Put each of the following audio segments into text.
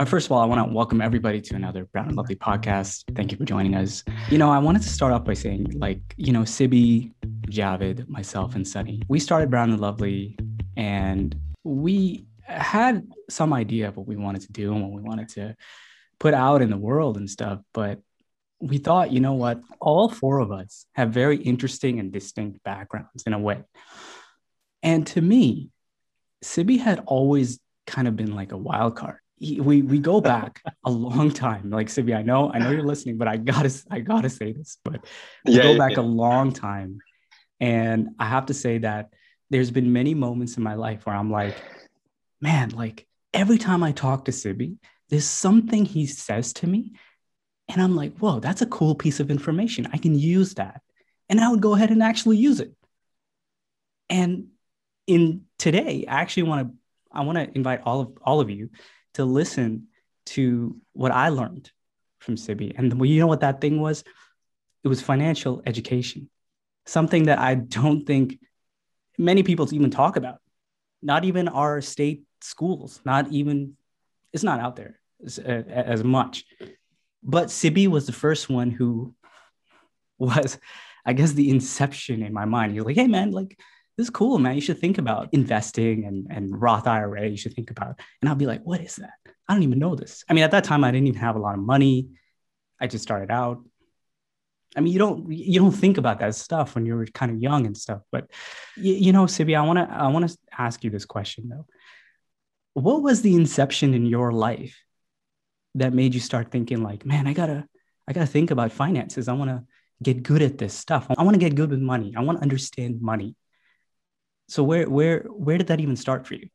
Uh, first of all, I want to welcome everybody to another Brown and Lovely podcast. Thank you for joining us. You know, I wanted to start off by saying, like, you know, Sibi, Javid, myself, and Sunny, we started Brown and Lovely, and we had some idea of what we wanted to do and what we wanted to put out in the world and stuff. But we thought, you know what, all four of us have very interesting and distinct backgrounds in a way. And to me, Sibi had always kind of been like a wild card. He, we we go back a long time. Like Sibi, I know I know you're listening, but I gotta I gotta say this. But we yeah, go back yeah. a long time, and I have to say that there's been many moments in my life where I'm like, man, like every time I talk to Sibi, there's something he says to me, and I'm like, whoa, that's a cool piece of information. I can use that, and I would go ahead and actually use it. And in today, I actually want to I want to invite all of all of you to listen to what I learned from Sibi. And you know what that thing was? It was financial education, something that I don't think many people even talk about. Not even our state schools, not even, it's not out there as, as much. But Sibi was the first one who was, I guess, the inception in my mind. You're like, hey, man, like, this is cool, man. You should think about investing and, and Roth IRA. You should think about, and I'll be like, what is that? I don't even know this. I mean, at that time, I didn't even have a lot of money. I just started out. I mean, you don't you don't think about that stuff when you're kind of young and stuff. But you, you know, Sibi, I want to I want to ask you this question though. What was the inception in your life that made you start thinking like, man, I gotta I gotta think about finances. I want to get good at this stuff. I want to get good with money. I want to understand money. So where where where did that even start for you?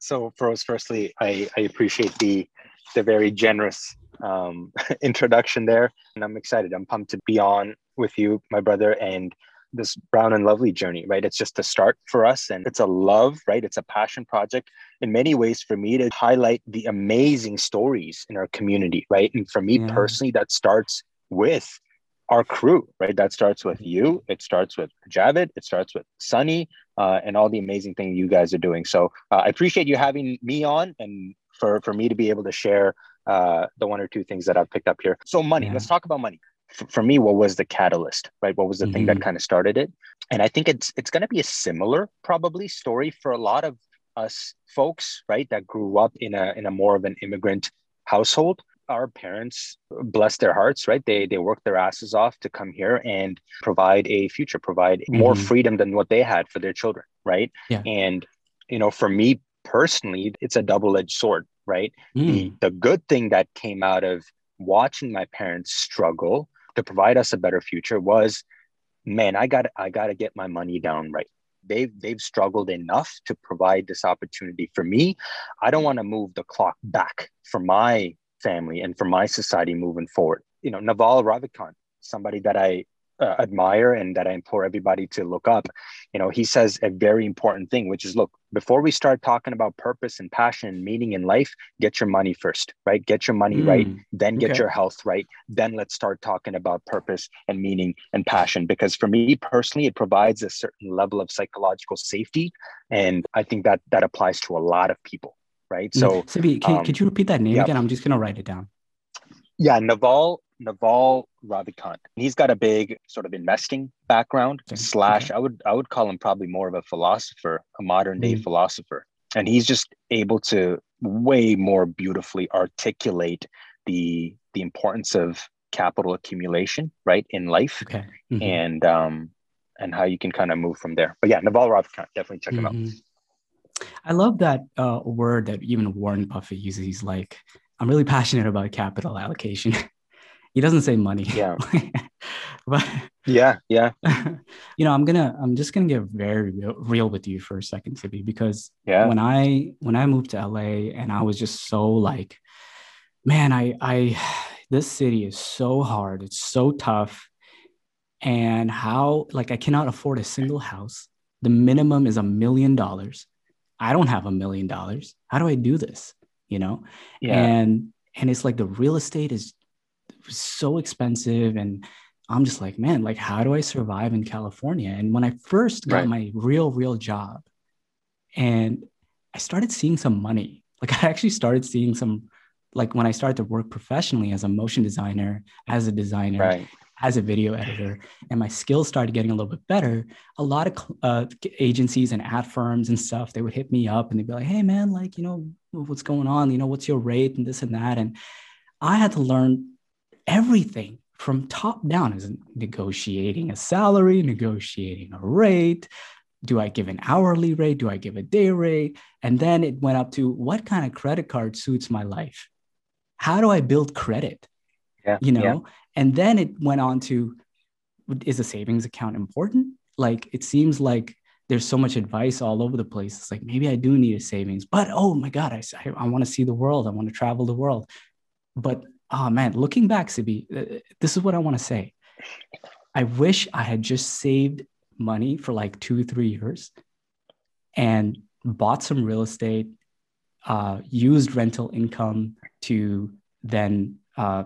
So for us, firstly, I, I appreciate the the very generous um, introduction there, and I'm excited. I'm pumped to be on with you, my brother, and this brown and lovely journey right it's just a start for us and it's a love right it's a passion project in many ways for me to highlight the amazing stories in our community right and for me yeah. personally that starts with our crew, right? That starts with you. It starts with Javid. It starts with Sunny, uh, and all the amazing things you guys are doing. So uh, I appreciate you having me on, and for for me to be able to share uh, the one or two things that I've picked up here. So money. Yeah. Let's talk about money. For, for me, what was the catalyst, right? What was the mm-hmm. thing that mm-hmm. kind of started it? And I think it's it's going to be a similar probably story for a lot of us folks, right? That grew up in a in a more of an immigrant household our parents bless their hearts right they they work their asses off to come here and provide a future provide mm-hmm. more freedom than what they had for their children right yeah. and you know for me personally it's a double-edged sword right mm. the the good thing that came out of watching my parents struggle to provide us a better future was man i got i got to get my money down right they've they've struggled enough to provide this opportunity for me i don't want to move the clock back for my family and for my society moving forward. You know, Naval Ravikant, somebody that I uh, admire and that I implore everybody to look up, you know, he says a very important thing, which is look, before we start talking about purpose and passion and meaning in life, get your money first, right? Get your money mm, right, then get okay. your health right. Then let's start talking about purpose and meaning and passion. Because for me personally, it provides a certain level of psychological safety. And I think that that applies to a lot of people right? So, Sibi, can, um, could you repeat that name yeah. again? I'm just going to write it down. Yeah, Naval Naval Ravikant. He's got a big sort of investing background. Okay. Slash, okay. I would I would call him probably more of a philosopher, a modern day mm. philosopher, and he's just able to way more beautifully articulate the the importance of capital accumulation, right, in life, okay. Mm-hmm. and um and how you can kind of move from there. But yeah, Naval Ravikant, definitely check mm-hmm. him out. I love that uh, word that even Warren Buffett uses. He's like, I'm really passionate about capital allocation. he doesn't say money. Yeah. but yeah, yeah. you know, I'm gonna, I'm just gonna get very real, real with you for a second, Sibi, because yeah. when I when I moved to LA and I was just so like, man, I I this city is so hard. It's so tough. And how like I cannot afford a single house. The minimum is a million dollars I don't have a million dollars. How do I do this? You know? Yeah. And and it's like the real estate is so expensive and I'm just like, man, like how do I survive in California? And when I first got right. my real real job and I started seeing some money, like I actually started seeing some like when I started to work professionally as a motion designer, as a designer, right. As a video editor, and my skills started getting a little bit better, a lot of uh, agencies and ad firms and stuff, they would hit me up and they'd be like, hey, man, like, you know, what's going on? You know, what's your rate and this and that. And I had to learn everything from top down as negotiating a salary, negotiating a rate. Do I give an hourly rate? Do I give a day rate? And then it went up to what kind of credit card suits my life? how do I build credit? Yeah, you know, yeah. and then it went on to is a savings account important? Like it seems like there's so much advice all over the place. It's like maybe I do need a savings, but oh my God, I, I, I want to see the world. I want to travel the world. But oh man, looking back, Sibi, uh, this is what I want to say. I wish I had just saved money for like two, three years and bought some real estate, uh, used rental income to then uh,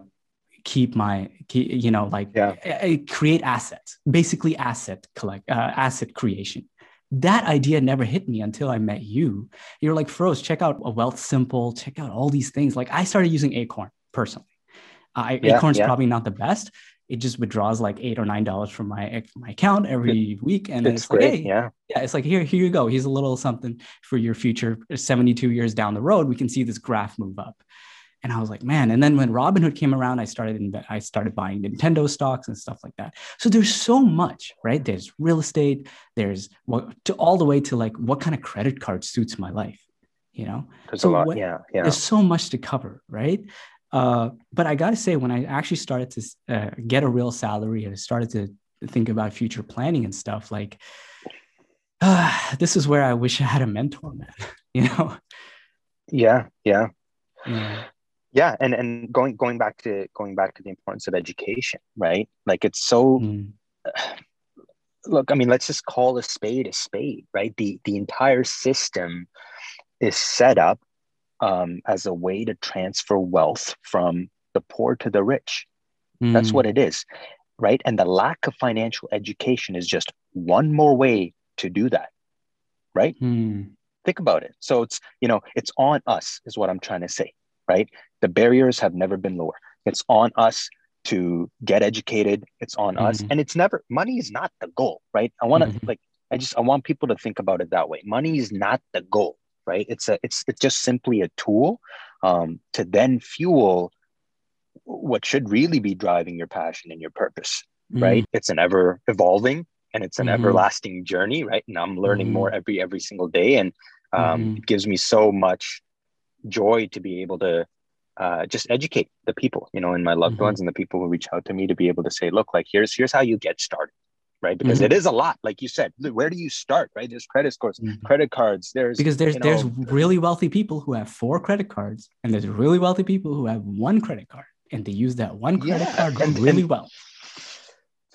keep my keep, you know like yeah. create assets basically asset collect uh, asset creation. That idea never hit me until i met you. You're like Feroz, check out a Wealth Simple, check out all these things. Like i started using acorn personally. Uh, yeah, Acorns yeah. probably not the best. It just withdraws like eight or nine dollars from my my account every week and it's, it's great. like hey yeah. yeah it's like here here you go. Here's a little something for your future. 72 years down the road we can see this graph move up and I was like, man. And then when Robinhood came around, I started I started buying Nintendo stocks and stuff like that. So there's so much, right? There's real estate. There's what to all the way to like what kind of credit card suits my life, you know. There's so a lot, what, yeah, yeah. There's so much to cover, right? Uh, but I got to say, when I actually started to uh, get a real salary and started to think about future planning and stuff, like uh, this is where I wish I had a mentor, man. you know? Yeah, yeah. Yeah yeah and and going going back to going back to the importance of education right? Like it's so mm. look i mean let's just call a spade a spade right? The the entire system is set up um, as a way to transfer wealth from the poor to the rich. Mm. that's what it is right? And the lack of financial education is just one more way to do that right? Mm. think about it. So it's you know it's on us is what i'm trying to say right? The barriers have never been lower. It's on us to get educated. It's on mm-hmm. us. And it's never, money is not the goal, right? I want to mm-hmm. like, I just, I want people to think about it that way. Money is not the goal, right? It's a, it's, it's just simply a tool um, to then fuel what should really be driving your passion and your purpose, mm-hmm. right? It's an ever evolving and it's an mm-hmm. everlasting journey, right? And I'm learning more mm-hmm. every, every single day. And um, mm-hmm. it gives me so much joy to be able to uh, just educate the people, you know, and my loved mm-hmm. ones and the people who reach out to me to be able to say, look, like here's here's how you get started, right? Because mm-hmm. it is a lot, like you said. Where do you start, right? There's credit scores, mm-hmm. credit cards. There's because there's you know, there's really wealthy people who have four credit cards, and there's really wealthy people who have one credit card, and they use that one credit yeah, card and, really and, well.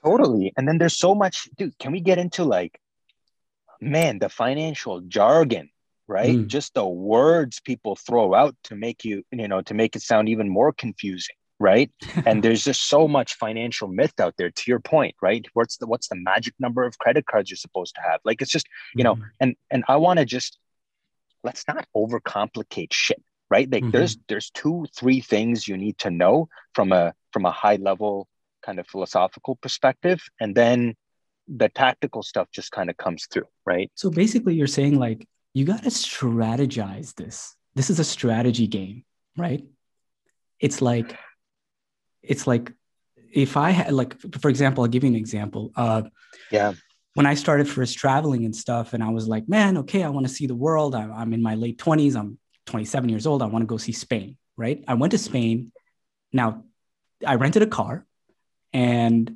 Totally, and then there's so much, dude. Can we get into like, man, the financial jargon right mm. just the words people throw out to make you you know to make it sound even more confusing right and there's just so much financial myth out there to your point right what's the what's the magic number of credit cards you're supposed to have like it's just you know mm. and and i want to just let's not overcomplicate shit right like mm-hmm. there's there's two three things you need to know from a from a high level kind of philosophical perspective and then the tactical stuff just kind of comes through right so basically you're saying like you got to strategize this. This is a strategy game, right? It's like, it's like if I had like, for example, I'll give you an example. Uh, yeah. When I started first traveling and stuff, and I was like, man, okay, I want to see the world. I'm, I'm in my late 20s. I'm 27 years old. I want to go see Spain, right? I went to Spain. Now, I rented a car and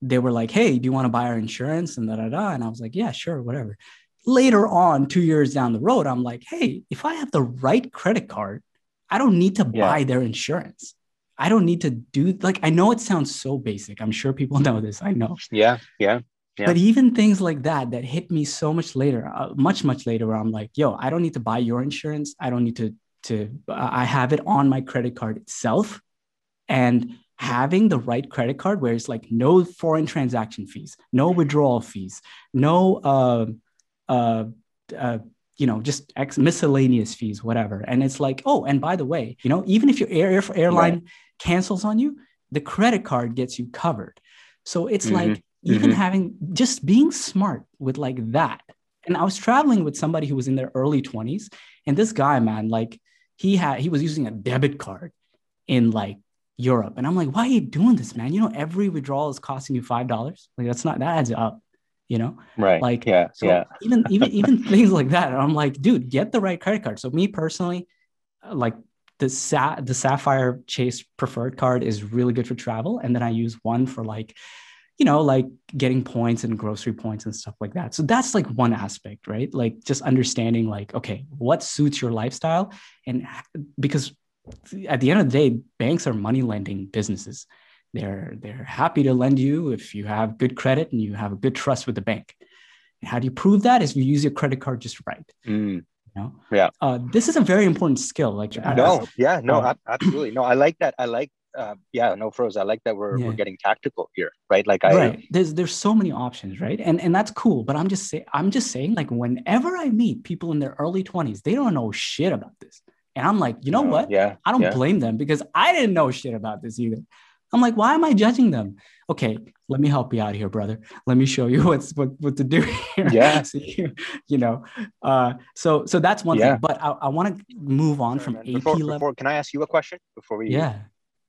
they were like, hey, do you want to buy our insurance? And da da da. And I was like, yeah, sure, whatever later on, two years down the road, I'm like, hey, if I have the right credit card, I don't need to yeah. buy their insurance. I don't need to do like I know it sounds so basic. I'm sure people know this. I know. Yeah, yeah. Yeah. But even things like that that hit me so much later, uh, much much later, where I'm like, yo, I don't need to buy your insurance. I don't need to to. Uh, I have it on my credit card itself, and having the right credit card where it's like no foreign transaction fees, no withdrawal fees, no uh, uh, uh, you know, just ex- miscellaneous fees, whatever. And it's like, oh, and by the way, you know, even if your air, air airline right. cancels on you, the credit card gets you covered. So it's mm-hmm. like even mm-hmm. having just being smart with like that. And I was traveling with somebody who was in their early 20s, and this guy, man, like he had he was using a debit card in like Europe. And I'm like, why are you doing this, man? You know, every withdrawal is costing you five dollars. Like that's not that adds up, you know? Right. Like yeah, so yeah. even even even things like that. I'm like, dude, get the right credit card. So me personally, uh, like the Sa- the Sapphire Chase preferred card is really good for travel. And then I use one for like, you know, like getting points and grocery points and stuff like that. So that's like one aspect, right? Like just understanding like, okay, what suits your lifestyle. And because at the end of the day, banks are money lending businesses. They're they're happy to lend you if you have good credit and you have a good trust with the bank. And how do you prove that? Is you use your credit card just right. Mm. You know? Yeah. Uh, this is a very important skill. Like no, yeah, no, uh, absolutely. No, I like that. I like uh, yeah, no Feroz. I like that we're, yeah. we're getting tactical here, right? Like I right. There's there's so many options, right? And and that's cool. But I'm just saying, I'm just saying, like whenever I meet people in their early 20s, they don't know shit about this. And I'm like, you know what? Yeah. I don't yeah. blame them because I didn't know shit about this either. I'm like, why am I judging them? Okay, let me help you out here, brother. Let me show you what's what, what to do here. Yeah. so you, you, know, uh, so so that's one yeah. thing. But I, I want to move on from AP before, level. Before, can I ask you a question before we yeah.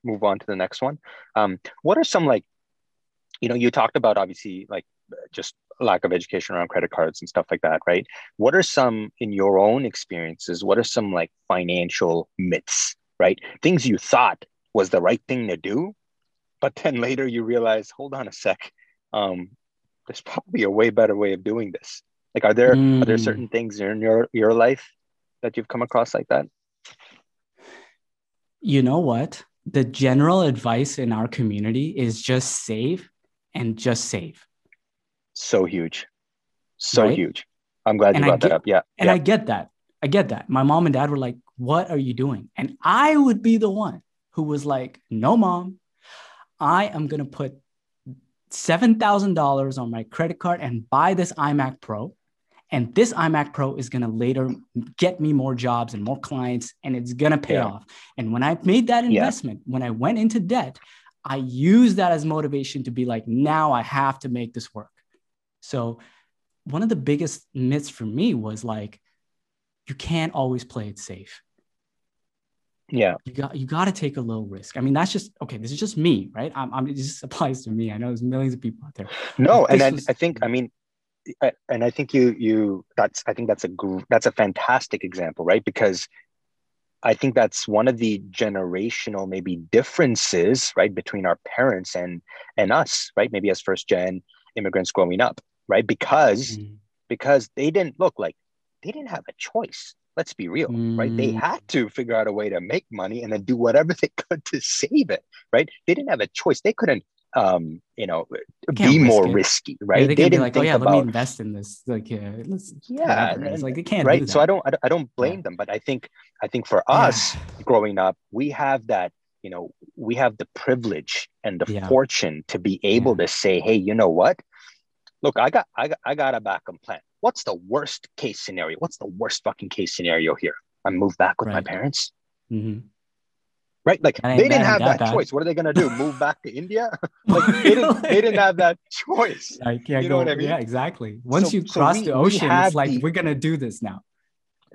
move on to the next one? Um, what are some like, you know, you talked about obviously like just lack of education around credit cards and stuff like that, right? What are some in your own experiences? What are some like financial myths, right? Things you thought was the right thing to do, but then later you realize, hold on a sec, um, there's probably a way better way of doing this. Like, are there mm. are there hmm. certain things in your your life that you've come across like that? You know what? The general advice in our community is just save and just save so huge, so right? huge. I'm glad and you brought get, that up. Yeah. And yeah. I get that. I get that. My mom and dad were like, What are you doing? And I would be the one who was like, No, mom, I am going to put $7,000 on my credit card and buy this iMac Pro. And this iMac Pro is going to later get me more jobs and more clients, and it's going to pay yeah. off. And when I made that investment, yeah. when I went into debt, I used that as motivation to be like, now I have to make this work. So one of the biggest myths for me was like, you can't always play it safe. Yeah. You got you got to take a little risk. I mean, that's just okay. This is just me, right? I'm, I'm it just applies to me. I know there's millions of people out there. No, and I, was, I think I mean, I, and I think you you that's I think that's a that's a fantastic example, right? Because I think that's one of the generational maybe differences, right, between our parents and and us, right? Maybe as first gen immigrants growing up, right? Because mm. because they didn't look like they didn't have a choice. Let's be real, mm. right? They mm. had to figure out a way to make money and then do whatever they could to save it, right? They didn't have a choice. They couldn't um, you know, be more risky, right? Yeah, they, they didn't like, oh yeah, about, let me invest in this. Like, yeah, let's, yeah, it's like they can't, right? So I don't, I don't blame yeah. them, but I think, I think for us yeah. growing up, we have that, you know, we have the privilege and the fortune to be able to say, hey, you know what? look, I got, I got, I got a backup plan. What's the worst case scenario? What's the worst fucking case scenario here? I move back with right. my parents. Mm-hmm. Right? Like they didn't have that, that choice. What are they gonna do? Move back to India? like they didn't, they didn't have that choice. Like, yeah, you know go, what I mean? Yeah, exactly. Once so, you cross so we, the ocean, it's like the, we're gonna do this now.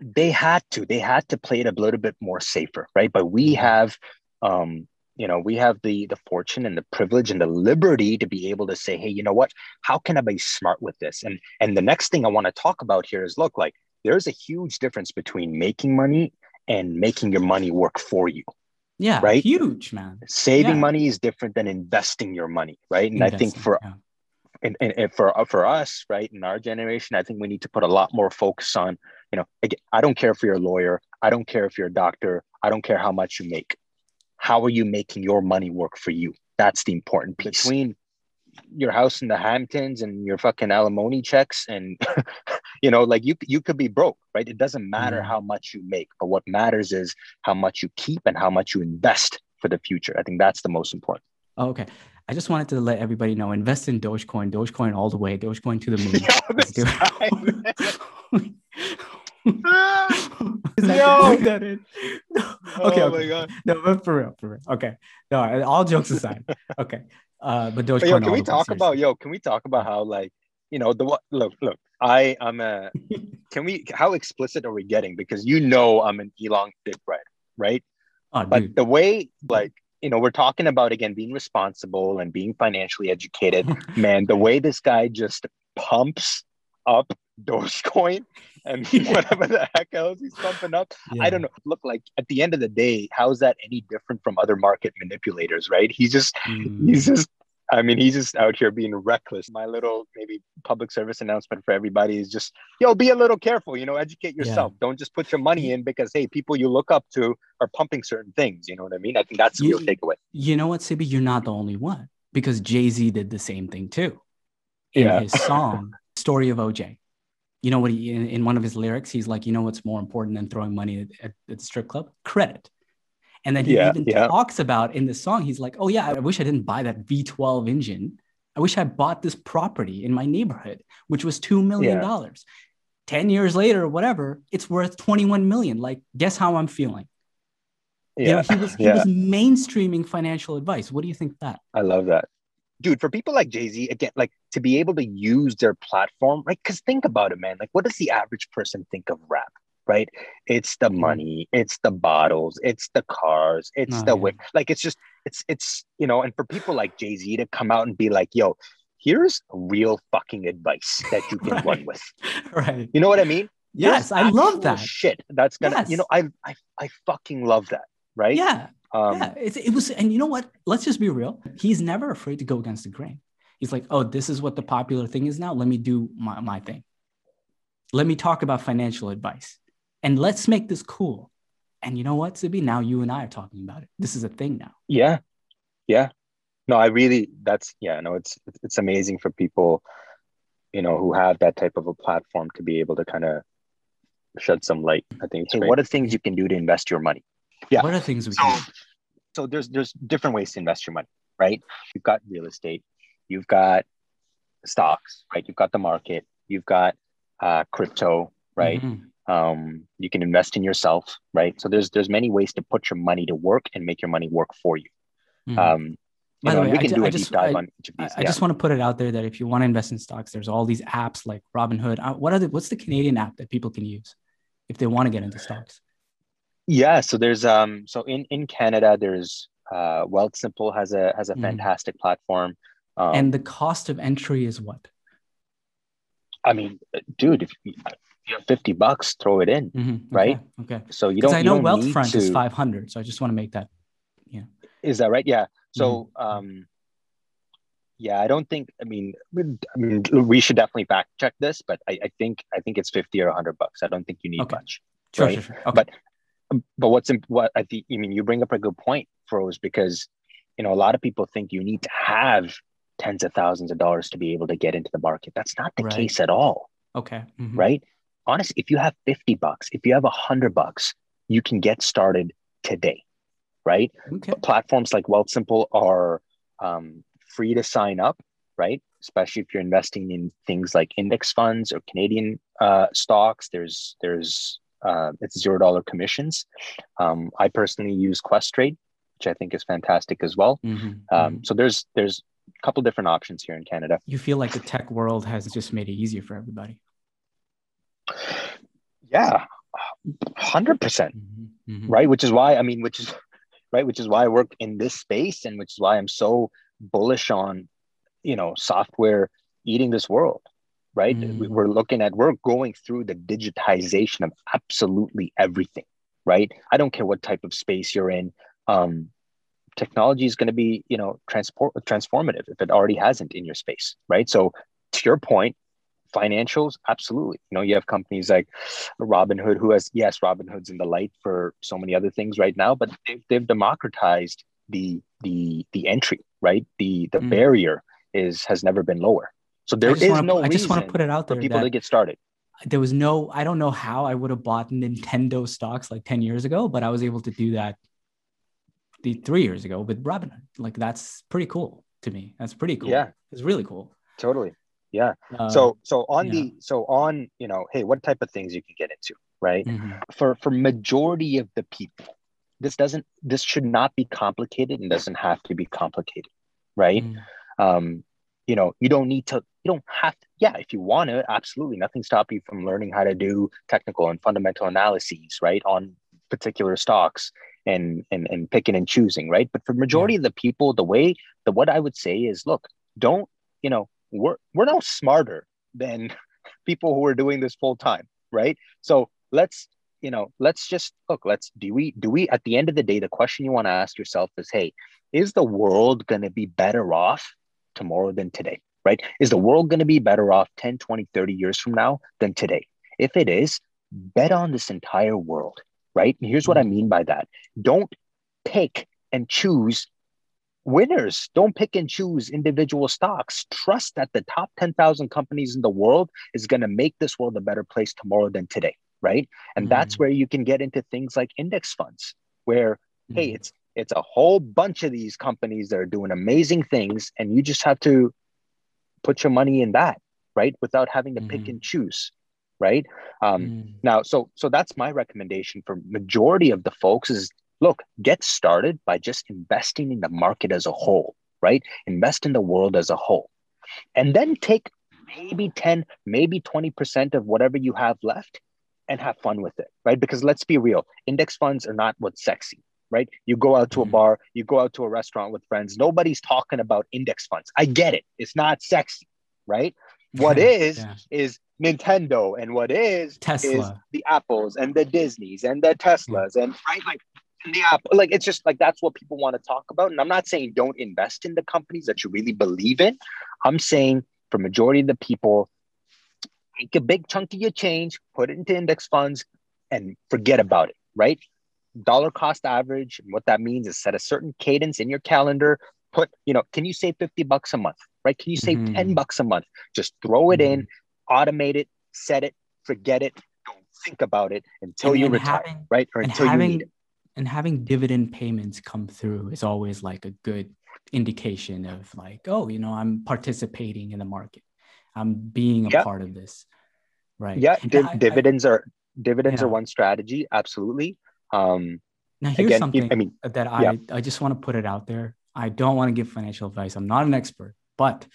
They had to. They had to play it a little bit more safer, right? But we mm-hmm. have um you know we have the the fortune and the privilege and the liberty to be able to say hey you know what? How can i be smart with this? And and the next thing i want to talk about here is look like there's a huge difference between making money and making your money work for you yeah right? huge man. Saving yeah. money is different than investing your money right? And investing, i think for yeah. and, and, and for uh, for us right in our generation i think we need to put a lot more focus on you know again, i don't care if you're a lawyer i don't care if you're a doctor i don't care how much you make how are you making your money work for you? That's the important piece. Between your house in the Hamptons and your fucking alimony checks, and you know, like you you could be broke, right? It doesn't matter mm. how much you make, but what matters is how much you keep and how much you invest for the future. I think that's the most important. Oh, okay. I just wanted to let everybody know invest in Dogecoin, Dogecoin all the way, Dogecoin to the moon. That in. No. Oh Okay, my okay. God. No, but for real, for real. Okay. No, all jokes aside. Okay. Uh, but Dogecoin. But yo, can we talk about yo? Can we talk about how like you know the what? Look, look. I I'm a. Can we? How explicit are we getting? Because you know I'm an Elon big bread, right? Oh, But dude. the way like you know we're talking about again being responsible and being financially educated. Man, the way this guy just pumps up Dogecoin and Yeah. whatever the heck else he's pumping up. I don't know. Look, like at the end of the day, how is that any different from other market manipulators, right? He's just Mm. he's just I mean, he's just out here being reckless. My little maybe public service announcement for everybody is just, yo, be a little careful, you know, educate Yeah. yourself. Don't just put your money in because hey, people you look up to are pumping certain things. You know what I mean? I think that's the You- real takeaway. You know what, Sibi? You're not the only one because Jay Z did the same thing too. In Yeah. his song, Story of OJ. You know what he, in, in one of his lyrics, he's like, you know what's more important than throwing money at, at, at the strip club? Credit. And then he Yeah, even yeah. talks about in the song, he's like, oh, yeah, I wish I didn't buy that V12 engine. I wish I bought this property in my neighborhood, which was $2 million. 10 years later or whatever, it's worth 21 million. Like, guess how I'm feeling? You know, Yeah, he was he yeah. was mainstreaming financial advice. What do you think of that? I love that. Dude, for people like Jay Z, again, like to be able to use their platform, right? Because think about it, man. Like, what does the average person think of rap, right? It's the Mhm. money, it's the bottles, it's the cars, it's Oh, the yeah. way. Like, it's just, it's, it's, you know, and for people like Jay Z to come out and be like, yo, here's real fucking advice that you can run with. Right. You know what I mean? Yes, I love that. shit. That's gonna, Yes. you know, I, I, I fucking love that, right? Yeah. Um, yeah. It's, it was, and you know what? Let's just be real. He's never afraid to go against the grain. He's like, oh, this is what the popular thing is now. Let me do my, my thing. Let me talk about financial advice and let's make this cool. And you know what, Sibi? Now you and I are talking about it. This is a thing now. Yeah. Yeah. No, I really that's yeah, no, it's it's amazing for people, you know, who have that type of a platform to be able to kind of shed some light. I think. So great. what are things you can do to invest your money? Yeah. What are things we So, can do? so there's there's different ways to invest your money, right? You've got real estate, you've got stocks, right? You've got the market, you've got uh, crypto, right? Mhm. Um, you can invest in yourself, right? So there's there's many ways to put your money to work and make your money work for you. Mhm. Um, By you the know, way, we I can do I a just- deep dive I- on each of I, these. I yeah. just want to put it out there that if you want to invest in stocks, there's all these apps like Robinhood. Uh, What are the, what's the Canadian app that people can use if they want to get into stocks? Yeah, so there's um so in in Canada there's uh Wealth Simple has a has a Mhm. fantastic platform. Um, and the cost of entry is what? I mean, dude, if you, you have 50 bucks, throw it in. Mhm. Right? Okay. okay. So you don't I you know don't Wealthfront to, is 500. So I just want to make that yeah. Is that right? Yeah. So Mm-hmm. um yeah, I don't think I mean I mean we should definitely fact check this, but I, I think I think it's 50 or 100 bucks. I don't think you need Okay. much. Sure, Right. sure, sure. Okay. But but what's what I think you mean you bring up a good point, Feroz, because you know a lot of people think you need to have tens of thousands of dollars to be able to get into the market. That's not the Right. case at all, okay. mhm. right? Honestly, if you have 50 bucks, if you have a hundred bucks, you can get started today, right? Okay. Platforms like Wealth Simple are um, free to sign up, right? Especially if you're investing in things like index funds or Canadian uh, stocks. There's there's uh, it's zero dollar commissions. Um, I personally use Questrade, which I think is fantastic as well. Mhm, Um, mhm. so there's there's a couple different options here in Canada. You feel like the tech world has just made it easier for everybody. Yeah, hundred percent. Mhm, mhm. right which is why i mean which is right which is why i work in this space and which is why i'm so bullish on you know software eating this world right? Mm. We- we're looking at we're going through the digitization of absolutely everything right? I don't care what type of space you're in. Um technology is going to be you know transport transformative if it already hasn't in your space right? So to your point financials absolutely. You know you have companies like robinhood who has yes robinhood's in the light for so many other things right now but they've, they've democratized the the the entry right? The the Mm. barrier is has never been lower so there is wanna, no I just want to put it out there for people to get started there was no, I don't know how I would have bought Nintendo stocks like 10 years ago, but I was able to do that the three years ago with Robinhood. Like that's pretty cool to me. That's pretty cool. Yeah. It's really cool. totally yeah Uh, so so on yeah. the so on you know hey what type of things you can get into right? Mm-hmm. For for majority of the people, this doesn't this should not be complicated and doesn't have to be complicated, right? Mm. Um, you know, you don't need to, you don't have to, yeah, if you want to, absolutely nothing stop you from learning how to do technical and fundamental analyses, right? On particular stocks and and and picking and choosing, right? But for majority yeah. of the people, the way the what I would say is look, don't, you know, we're we're no smarter than people who are doing this full time, right? So let's you know let's just look let's do we do we at the end of the day the question you want to ask yourself is hey is the world going to be better off tomorrow than today right? Is the world going to be better off 10 20 30 years from now than today? If it is bet on this entire world right? And here's what i mean by that. Don't pick and choose winners. Don't pick and choose individual stocks. Trust that the top 10,000 companies in the world is going to make this world a better place tomorrow than today right? And mm. that's where you can get into things like index funds where hey it's it's a whole bunch of these companies that are doing amazing things and you just have to put your money in that right without having to mm. pick and choose right um, mm. now so so that's my recommendation for majority of the folks is look get started by just investing in the market as a whole right invest in the world as a whole and then take maybe 10 maybe 20% of whatever you have left and have fun with it, right? Because let's be real, index funds are not what's sexy, right? You go out to a mm-hmm. bar, you go out to a restaurant with friends, nobody's talking about index funds. I get it, it's not sexy, right? What is yeah. is Nintendo, and what is Tesla, is the Apples and the Disneys and the Teslas, and right, like the Apple, like it's just like that's what people want to talk about. And I'm not saying don't invest in the companies that you really believe in. I'm saying for majority of the people, take a big chunk of your change, put it into index funds, and forget about it, right? Dollar cost average. And what that means is set a certain cadence in your calendar. Put, you know, can you save 50 bucks a month, right? Can you save mm-hmm. 10 bucks a month? Just throw it mm-hmm. in, automate it, set it, forget it. Don't think about it until and, you and retire, having, right? Or until having, you need it. And having dividend payments come through is always like a good indication of like, oh, you know, I'm participating in the market. I'm being a part of this. Right. Yeah. I, dividends I, are dividends yeah. are one strategy. Absolutely. Um, now here's again, something I mean, that I, yeah. I just want to put it out there. I don't want to give financial advice. I'm not an expert, but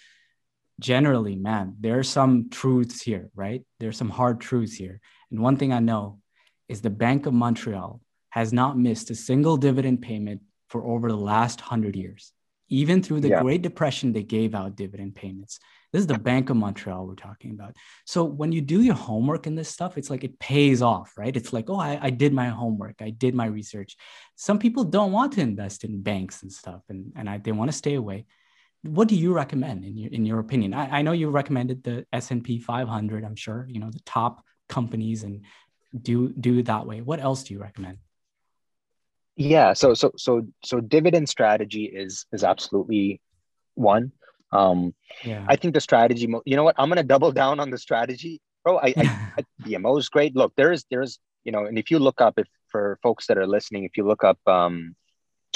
generally, man, there are some truths here, right? There's some hard truths here. And one thing I know is the Bank of Montreal has not missed a single dividend payment for over the last 100 years. Even through the yeah. Great Depression, they gave out dividend payments. This is the Bank of Montreal we're talking about. So when you do your homework in this stuff, it's like it pays off, right? It's like, oh, I, I did my homework, I did my research. Some people don't want to invest in banks and stuff, and, and I, they want to stay away. What do you recommend in your in your opinion? I, I know you recommended the S&P 500, I'm sure, you know, the top companies and do do that way. What else do you recommend? Yeah, so so so so dividend strategy is is absolutely one. Um, yeah. I think the strategy, you know what? I'm going to double down on the strategy, bro. I, I, I BMO is great. Look, there's, there's, you know, and if you look up, if for folks that are listening, if you look up um,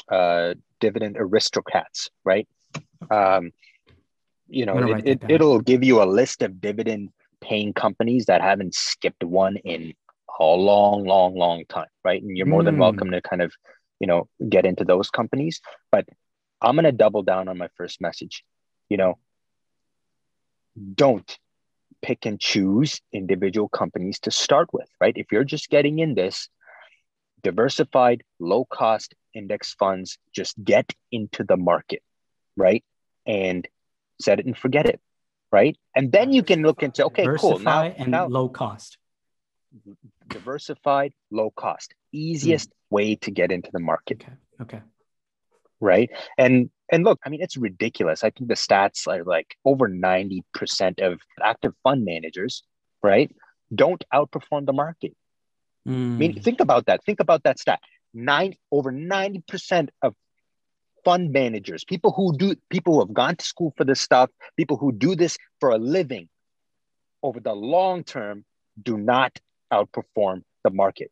uh, dividend aristocrats, right? Um, you know, it, it, will give you a list of dividend paying companies that haven't skipped one in a long, long, long time, right? And you're more mm. than welcome to kind of, you know, get into those companies. But I'm going to double down on my first message you know, don't pick and choose individual companies to start with, right? If you're just getting in this, diversified, low cost index funds, just get into the market, right? And set it and forget it, right? And then you can look into, okay, cool. Now, and now, low cost. Diversified, low cost, easiest mm. way to get into the market. Okay. Okay. Right. And and look, I mean, it's ridiculous. I think the stats are like over 90% of active fund managers, right, don't outperform the market. Mm. I mean, hmm. think about that. Think about that stat. Nine over 90% of fund managers, people who do people who have gone to school for this stuff, people who do this for a living over the long term do not outperform the market.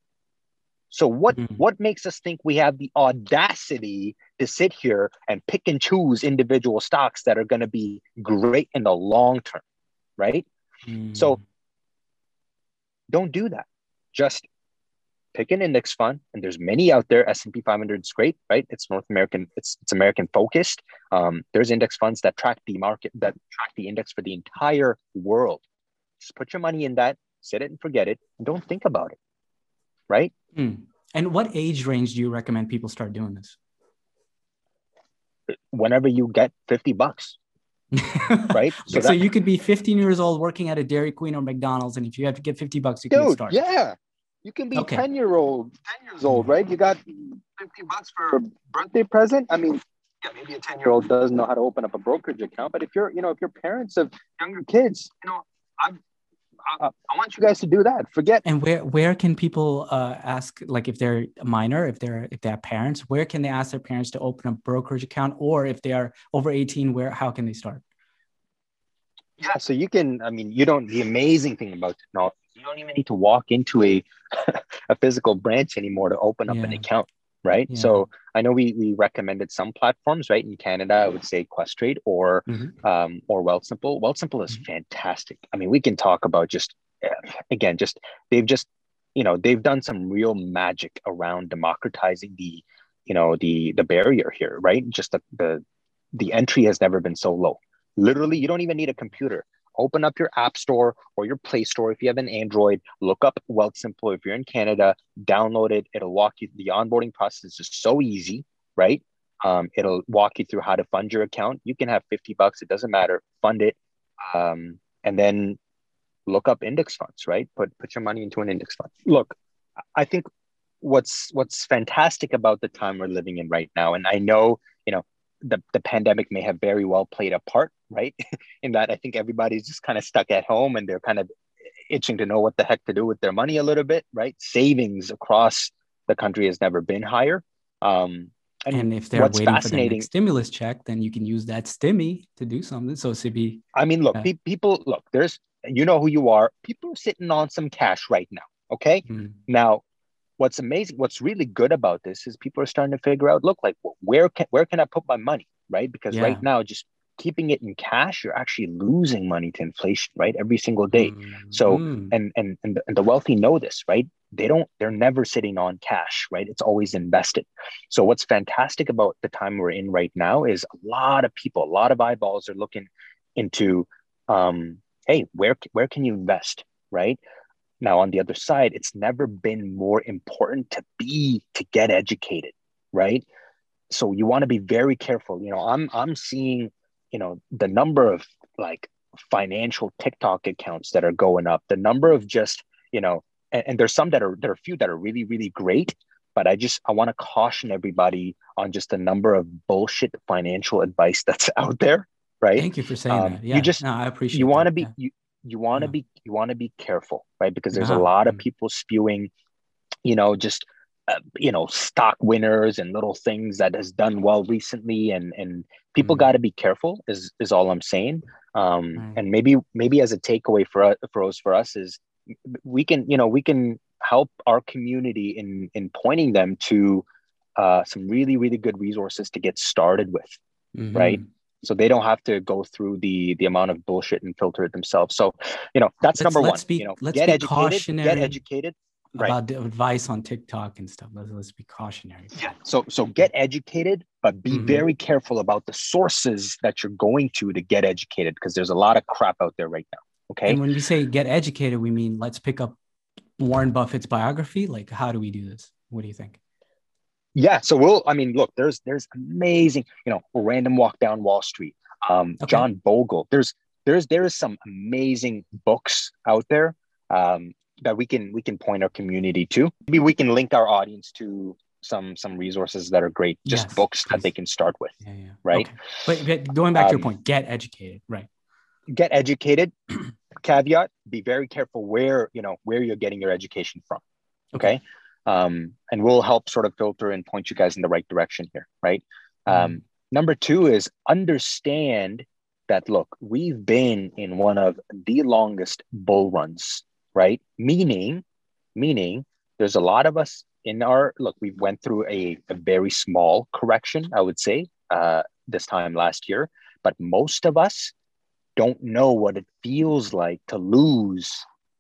So what mm-hmm. what makes us think we have the audacity to sit here and pick and choose individual stocks that are going to be great in the long term, right? Mm-hmm. So don't do that. just pick an index fund and there's many out there s&p 500 is great right it's north american it's, it's american focused um, there's index funds that track the market that track the index for the entire world just put your money in that set it and forget it and don't think about it right mm. and what age range do you recommend people start doing this whenever you get 50 bucks right so, so that, you could be 15 years old working at a dairy queen or mcdonald's and if you have to get 50 bucks you can start yeah you can be okay. 10 year old, 10 years old, right? You got 50 bucks for a birthday present. I mean, yeah, maybe a 10 year old doesn't know how to open up a brokerage account, but if you're, you know, if you're parents of younger kids, you know, I'm, I, I want you guys to do that. Forget. And where where can people uh, ask, like, if they're a minor, if they're if they have parents, where can they ask their parents to open a brokerage account, or if they are over eighteen, where how can they start? Yeah, so you can. I mean, you don't. The amazing thing about technology you don't even need to walk into a a physical branch anymore to open up yeah. an account right? Yeah. so i know we we recommended some platforms right? In canada i would say questrade or mm-hmm. um, or wealthsimple. Wealthsimple is mm-hmm. fantastic. I mean we can talk about just eh, again just they've just you know they've done some real magic around democratizing the you know the the barrier here right? Just the the, the entry has never been so low. Literally you don't even need a computer open up your app store or your play store if you have an android look up wealthsimple if you're in canada download it. It'll walk you the onboarding process is so easy right? Um, it'll walk you through how to fund your account. You can have 50 bucks it doesn't matter fund it. Um, and then look up index funds right? Put put your money into an index fund. Look i think what's what's fantastic about the time we're living in right now and i know you know the, the pandemic may have very well played a part, right? in that I think everybody's just kind of stuck at home and they're kind of itching to know what the heck to do with their money a little bit, right? Savings across the country has never been higher. Um, and, and, if they're waiting for the stimulus check, then you can use that stimmy to do something. So Sibi. I mean, look, uh, pe- people look. There's you know who you are. People are sitting on some cash right now. Okay, mm. now what's amazing, what's really good about this is people are starting to figure out, look, like where can where can I put my money, right? Because yeah. right now, just keeping it in cash, you're actually losing money to inflation, right? Every single day. Mm-hmm. So and, and and the, and the wealthy know this, right? They don't. They're never sitting on cash, right? It's always invested. So what's fantastic about the time we're in right now is a lot of people, a lot of eyeballs are looking into, um, hey, where where can you invest, right? Now, on the other side, it's never been more important to be to get educated, right? So you want to be very careful. You know, I'm I'm seeing, you know, the number of like financial TikTok accounts that are going up, the number of just, you know, and, and there's some that are there are a few that are really, really great. But I just I want to caution everybody on just the number of bullshit financial advice that's out there. Right. Thank you for saying um, that. Yeah. You just no, I appreciate you want to be yeah. you, you want to yeah. be you want to be careful right because there's a lot of mm. people spewing you know just uh, you know stock winners and little things that has done well recently and and people mm. got to be careful is is all i'm saying um right. and maybe maybe as a takeaway for us for us for us is we can you know we can help our community in in pointing them to uh, some really really good resources to get started with mm-hmm. right so they don't have to go through the the amount of bullshit and filter it themselves so you know that's let's, number let's one be, you know let's get be educated cautionary get educated right. about the advice on tiktok and stuff. Let's, let's be cautionary. Yeah. So so get educated but be mm-hmm. very careful about the sources that you're going to to get educated because there's a lot of crap out there right now okay? And when we say get educated we mean let's pick up warren buffett's biography. Like how do we do this? What do you think? Yeah. So we'll i mean look there's there's amazing you know random walk down wall street um okay. john bogle. There's there's there is some amazing books out there um that we can we can point our community to maybe we can link our audience to some some resources that are great just yes, books please. that they can start with yeah, yeah. right okay. but, going back um, to your um, point get educated right get educated caveat be very careful where you know where you're getting your education from okay, okay? um, and we'll help sort of filter and point you guys in the right direction here, right? Mm-hmm. Um, number two is understand that look, we've been in one of the longest bull runs, right? Meaning, meaning there's a lot of us in our look, we went through a, a very small correction, I would say, uh, this time last year, but most of us don't know what it feels like to lose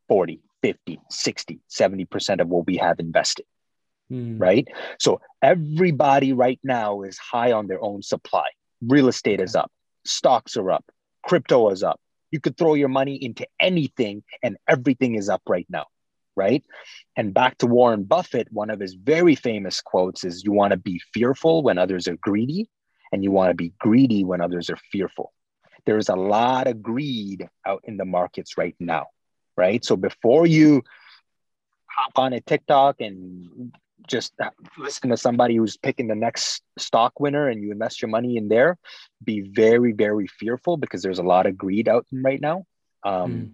40, 50, 60, 70% of what we have invested. Mm. Right. So everybody right now is high on their own supply. Real estate is up, stocks are up, crypto is up. You could throw your money into anything and everything is up right now. Right. And back to Warren Buffett, one of his very famous quotes is you want to be fearful when others are greedy, and you want to be greedy when others are fearful. There's a lot of greed out in the markets right now. Right. So before you hop on a TikTok and just listen to somebody who's picking the next stock winner and you invest your money in there, be very, very fearful because there's a lot of greed out right now. Um, mm.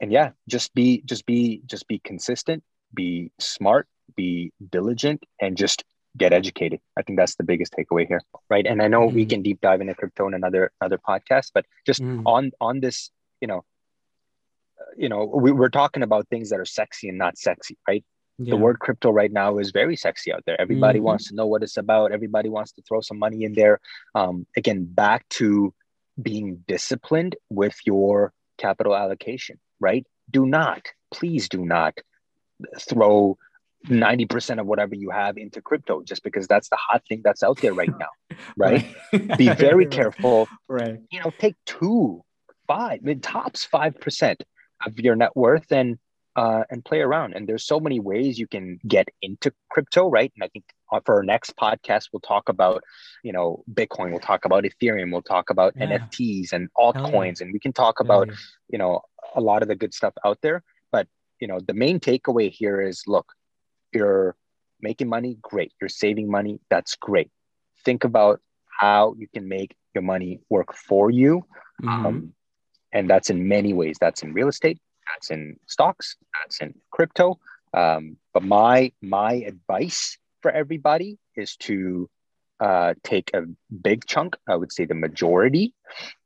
And yeah, just be, just be, just be consistent, be smart, be diligent, and just get educated. I think that's the biggest takeaway here, right? And I know mm. we can deep dive into crypto in another another podcast, but just mm. on on this, you know, uh, you know, we, we're talking about things that are sexy and not sexy, right? Yeah. the word crypto right now is very sexy out there. Everybody mm-hmm. wants to know what it's about. Everybody wants to throw some money in there. Um, again back to being disciplined with your capital allocation right? Do not please do not throw 90% of whatever you have into crypto just because that's the hot thing that's out there right now right, right. be very careful. Right. You know take two five mid tops 5% of your net worth and uh, and play around. And there's so many ways you can get into crypto, right? And I think uh, for our next podcast, we'll talk about, you know, Bitcoin, we'll talk about Ethereum, we'll talk about yeah. NFTs and altcoins, yeah. and we can talk about, yeah. you know, a lot of the good stuff out there. But, you know, the main takeaway here is look, you're making money, great. You're saving money, that's great. Think about how you can make your money work for you. Mm-hmm. Um, and that's in many ways. That's in real estate, that's in stocks, that's in crypto. Um, but my my advice for everybody is to uh, take a big chunk, I would say the majority,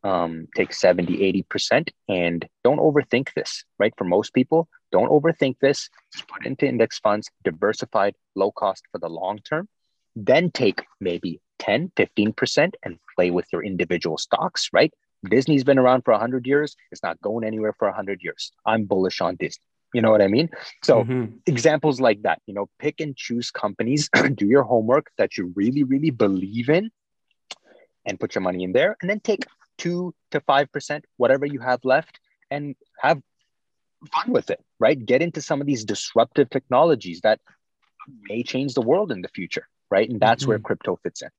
um, take 70, 80%, and don't overthink this, right? For most people, don't overthink this. Just put into index funds, diversified, low cost for the long term. Then take maybe 10, 15% and play with your individual stocks, right? Disney's been around for 100 years. It's not going anywhere for 100 years. I'm bullish on Disney. You know what I mean? So, mm-hmm. examples like that, you know, pick and choose companies, do your homework that you really, really believe in, and put your money in there. And then take two to 5%, whatever you have left, and have fun with it, right? Get into some of these disruptive technologies that may change the world in the future, right? And that's mm-hmm. where crypto fits in.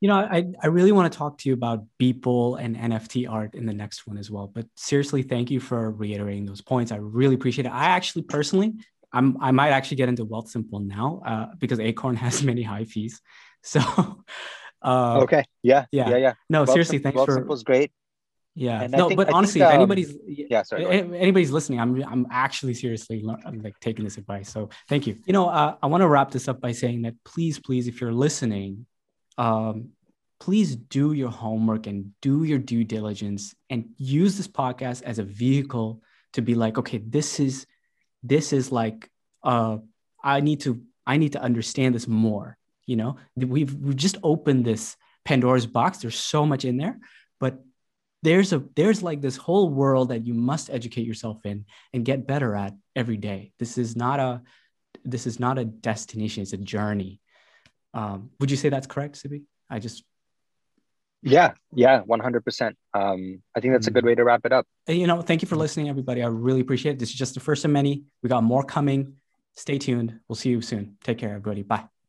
You know, I, I really want to talk to you about Beeple and NFT art in the next one as well. But seriously, thank you for reiterating those points. I really appreciate it. I actually personally, I'm I might actually get into Wealthsimple now uh, because Acorn has many high fees. So uh, okay, yeah, yeah, yeah, yeah. No, Wealth seriously, thanks Wealth for was great. Yeah, and no, think, but I honestly, think, um, if anybody's yeah, sorry, anybody's listening, I'm I'm actually seriously I'm like taking this advice. So thank you. You know, uh, I want to wrap this up by saying that please, please, if you're listening, um, please do your homework and do your due diligence and use this podcast as a vehicle to be like okay this is this is like uh i need to i need to understand this more you know? We've we've just opened this pandora's box. There's so much in there but there's a there's like this whole world that you must educate yourself in and get better at every day. This is not a this is not a destination. It's a journey um, would you say that's correct, Sibi? I just yeah, yeah, 100%. Um, I think that's a good way to wrap it up. You know, thank you for listening, everybody. I really appreciate it. This is just the first of many. We got more coming. Stay tuned. We'll see you soon. Take care, everybody. Bye.